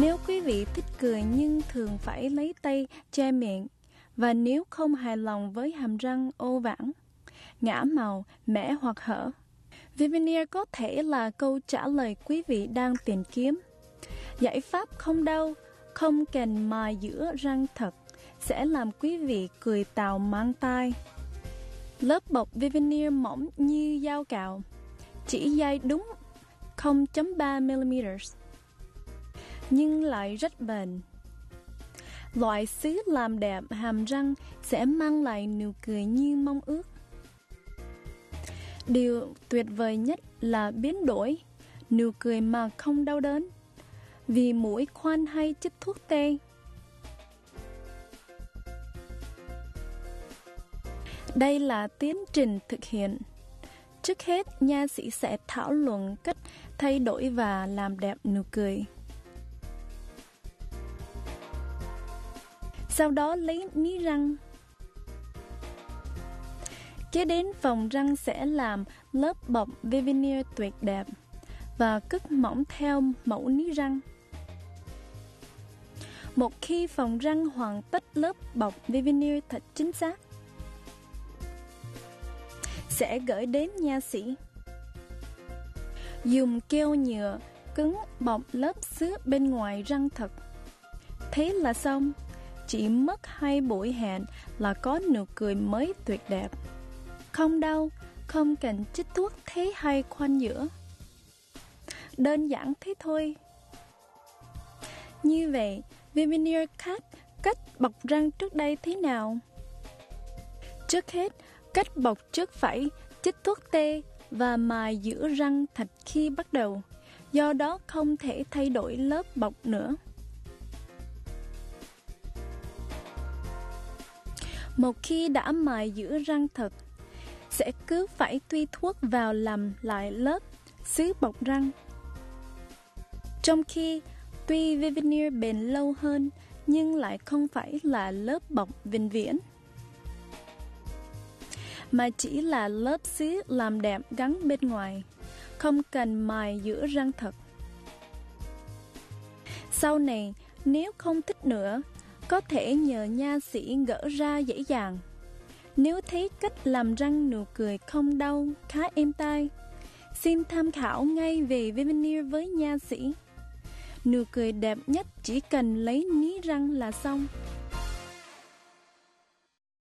Nếu quý vị thích cười nhưng thường phải lấy tay che miệng và nếu không hài lòng với hàm răng ô vãng, ngã màu, mẻ hoặc hở, Vivineer có thể là câu trả lời quý vị đang tìm kiếm. Giải pháp không đau, không kèn mài giữa răng thật sẽ làm quý vị cười tào mang tai. Lớp bọc Vivineer mỏng như dao cạo, chỉ dai đúng 0.3 mm nhưng lại rất bền. Loại sứ làm đẹp hàm răng sẽ mang lại nụ cười như mong ước. Điều tuyệt vời nhất là biến đổi, nụ cười mà không đau đớn, vì mũi khoan hay chích thuốc tê. Đây là tiến trình thực hiện. Trước hết, nha sĩ sẽ thảo luận cách thay đổi và làm đẹp nụ cười. Sau đó lấy ní răng. Kế đến phòng răng sẽ làm lớp bọc veneer tuyệt đẹp và cất mỏng theo mẫu ní răng. Một khi phòng răng hoàn tất lớp bọc veneer thật chính xác, sẽ gửi đến nha sĩ. Dùng keo nhựa cứng bọc lớp xứ bên ngoài răng thật. Thế là xong, chỉ mất hai buổi hẹn là có nụ cười mới tuyệt đẹp. Không đau, không cần chích thuốc thế hay khoan giữa. Đơn giản thế thôi. Như vậy, Veneer Cat cách bọc răng trước đây thế nào? Trước hết, cách bọc trước phải chích thuốc tê và mài giữa răng thật khi bắt đầu, do đó không thể thay đổi lớp bọc nữa. Một khi đã mài giữa răng thật, sẽ cứ phải tuy thuốc vào làm lại lớp xứ bọc răng. Trong khi tuy veneer bền lâu hơn nhưng lại không phải là lớp bọc vĩnh viễn mà chỉ là lớp xứ làm đẹp gắn bên ngoài, không cần mài giữa răng thật. Sau này, nếu không thích nữa, có thể nhờ nha sĩ gỡ ra dễ dàng. Nếu thấy cách làm răng nụ cười không đau, khá êm tai, xin tham khảo ngay về veneer với nha sĩ. Nụ cười đẹp nhất chỉ cần lấy ní răng là xong.